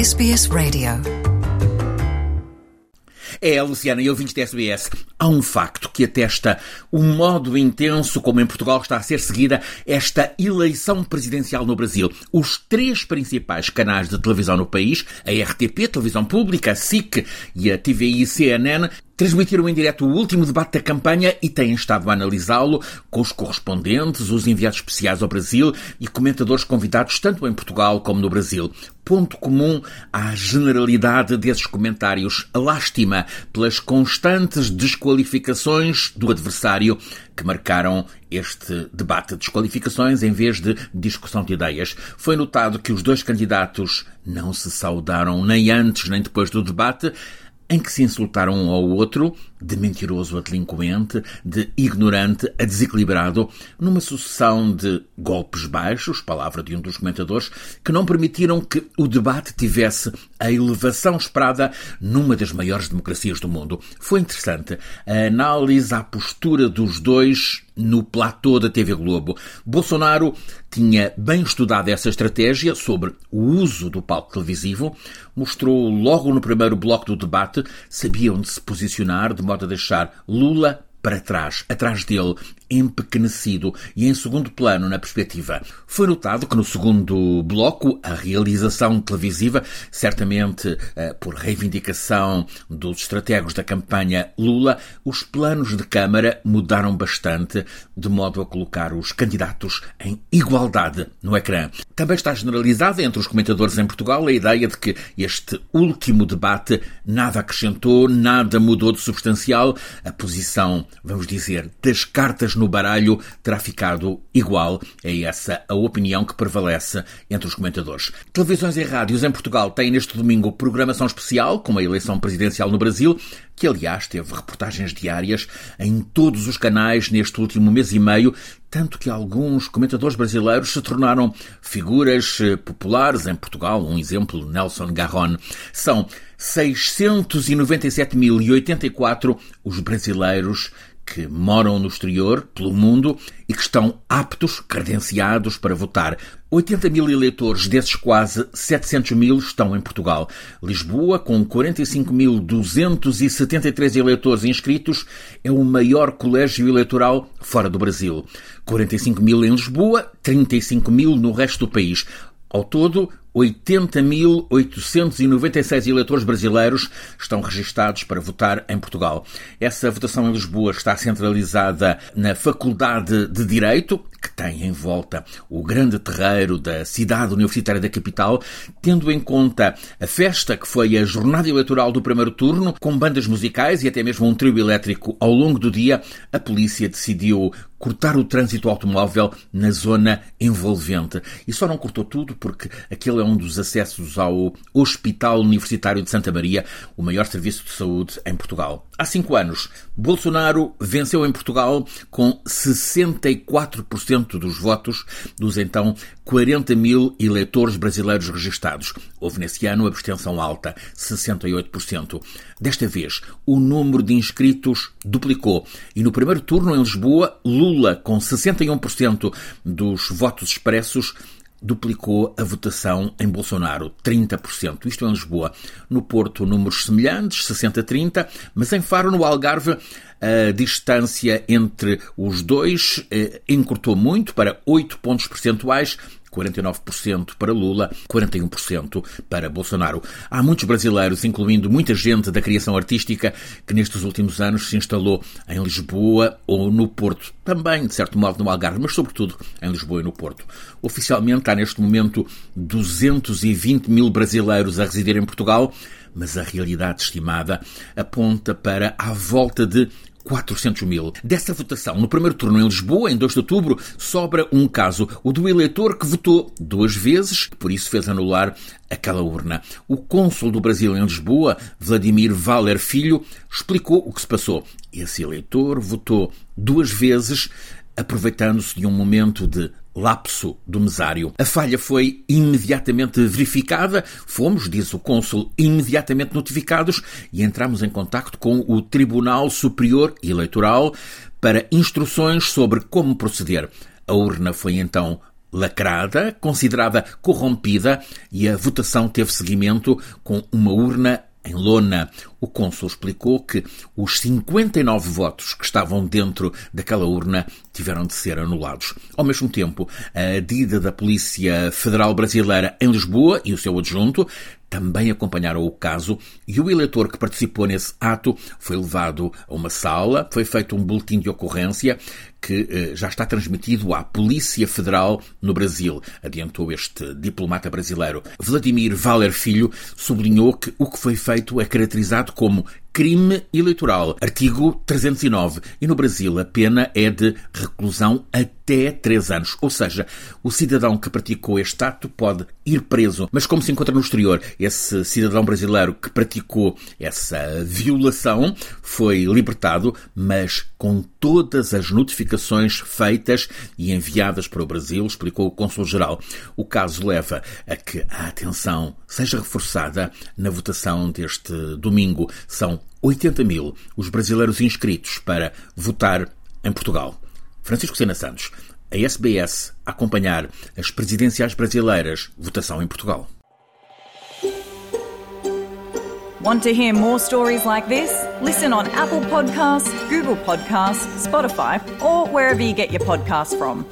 SBS Radio. É, Luciana e ouvintes da SBS, há um facto que atesta o modo intenso como em Portugal está a ser seguida esta eleição presidencial no Brasil. Os três principais canais de televisão no país, a RTP, Televisão Pública, a SIC e a TVI CNN, transmitiram em direto o último debate da campanha e têm estado a analisá-lo com os correspondentes, os enviados especiais ao Brasil e comentadores convidados tanto em Portugal como no Brasil. Ponto comum à generalidade desses comentários, a lástima pelas constantes desqualificações do adversário que marcaram este debate. Desqualificações em vez de discussão de ideias. Foi notado que os dois candidatos não se saudaram nem antes nem depois do debate em que se insultaram um ao outro, de mentiroso a delinquente, de ignorante a desequilibrado, numa sucessão de golpes baixos, palavra de um dos comentadores, que não permitiram que o debate tivesse a elevação esperada numa das maiores democracias do mundo. Foi interessante a análise à postura dos dois no platô da TV Globo. Bolsonaro tinha bem estudado essa estratégia sobre o uso do palco televisivo, mostrou logo no primeiro bloco do debate, sabia onde se posicionar de modo a deixar Lula para trás, atrás dele, empequenecido e em segundo plano na perspectiva. Foi notado que no segundo bloco a realização televisiva, certamente eh, por reivindicação dos estrategos da campanha Lula, os planos de câmara mudaram bastante, de modo a colocar os candidatos em igualdade no ecrã. Também está generalizada entre os comentadores em Portugal a ideia de que este último debate nada acrescentou, nada mudou de substancial, a posição, vamos dizer, das cartas no baralho terá ficado igual. É essa a opinião que prevalece entre os comentadores. Televisões e rádios em Portugal têm neste domingo programação especial, com a eleição presidencial no Brasil, que aliás teve reportagens diárias em todos os canais neste último mês e meio, tanto que alguns comentadores brasileiros se tornaram figuras eh, populares em Portugal. Um exemplo, Nelson Garron. São 697.084 os brasileiros que moram no exterior, pelo mundo, e que estão aptos, credenciados para votar. 80 mil eleitores, desses quase 700 mil estão em Portugal. Lisboa, com 45.273 eleitores inscritos, é o maior colégio eleitoral fora do Brasil. 45 mil em Lisboa, 35 mil no resto do país. Ao todo, 80.896 eleitores brasileiros estão registados para votar em Portugal. Essa votação em Lisboa está centralizada na Faculdade de Direito, que tem em volta o grande terreiro da cidade universitária da capital, tendo em conta a festa que foi a jornada eleitoral do primeiro turno, com bandas musicais e até mesmo um trio elétrico ao longo do dia, a polícia decidiu cortar o trânsito automóvel na zona envolvente. E só não cortou tudo porque aquele é um dos acessos ao Hospital Universitário de Santa Maria, o maior serviço de saúde em Portugal. Há cinco anos, Bolsonaro venceu em Portugal com 64% dos votos dos então 40 mil eleitores brasileiros registados. Houve nesse ano abstenção alta, 68%. Desta vez, o número de inscritos duplicou e no primeiro turno em Lisboa, Lula, com 61% dos votos expressos, duplicou a votação em Bolsonaro, 30%. Isto em Lisboa. No Porto, números semelhantes, 60-30, mas em Faro, no Algarve, a distância entre os dois eh, encurtou muito para 8 pontos percentuais 49% para Lula, 41% para Bolsonaro. Há muitos brasileiros, incluindo muita gente da criação artística, que nestes últimos anos se instalou em Lisboa ou no Porto. Também, de certo modo, no Algarve, mas sobretudo em Lisboa e no Porto. Oficialmente há neste momento 220 mil brasileiros a residir em Portugal, mas a realidade estimada aponta para à volta de 400 mil. Dessa votação, no primeiro turno em Lisboa, em 2 de outubro, sobra um caso, o do eleitor que votou duas vezes, por isso fez anular aquela urna. O cônsul do Brasil em Lisboa, Vladimir Valer Filho, explicou o que se passou. Esse eleitor votou duas vezes, aproveitando-se de um momento de lapso do mesário. A falha foi imediatamente verificada, fomos, diz o cônsul, imediatamente notificados e entramos em contacto com o Tribunal Superior Eleitoral para instruções sobre como proceder. A urna foi então lacrada, considerada corrompida, e a votação teve seguimento com uma urna em lona. O cônsul explicou que os 59 votos que estavam dentro daquela urna tiveram de ser anulados. Ao mesmo tempo, a DIDA da Polícia Federal Brasileira em Lisboa e o seu adjunto também acompanharam o caso e o eleitor que participou nesse ato foi levado a uma sala, foi feito um boletim de ocorrência que eh, já está transmitido à Polícia Federal no Brasil, adiantou este diplomata brasileiro. Vladimir Valer Filho sublinhou que o que foi feito é caracterizado como crime eleitoral, artigo 309, e no Brasil a pena é de reclusão até três anos. Ou seja, o cidadão que praticou este ato pode ir preso. Mas como se encontra no exterior, esse cidadão brasileiro que praticou essa violação foi libertado, mas com todas as notificações feitas e enviadas para o Brasil, explicou o Cônsul-Geral. O caso leva a que a atenção seja reforçada na votação deste domingo. São 80 mil os brasileiros inscritos para votar em Portugal. Francisco Sena Santos, a SBS, acompanhar as presidenciais brasileiras, votação em Portugal. Want to hear more stories like this? Listen on Apple Podcasts, Google Podcasts, Spotify, or wherever you get your podcasts from.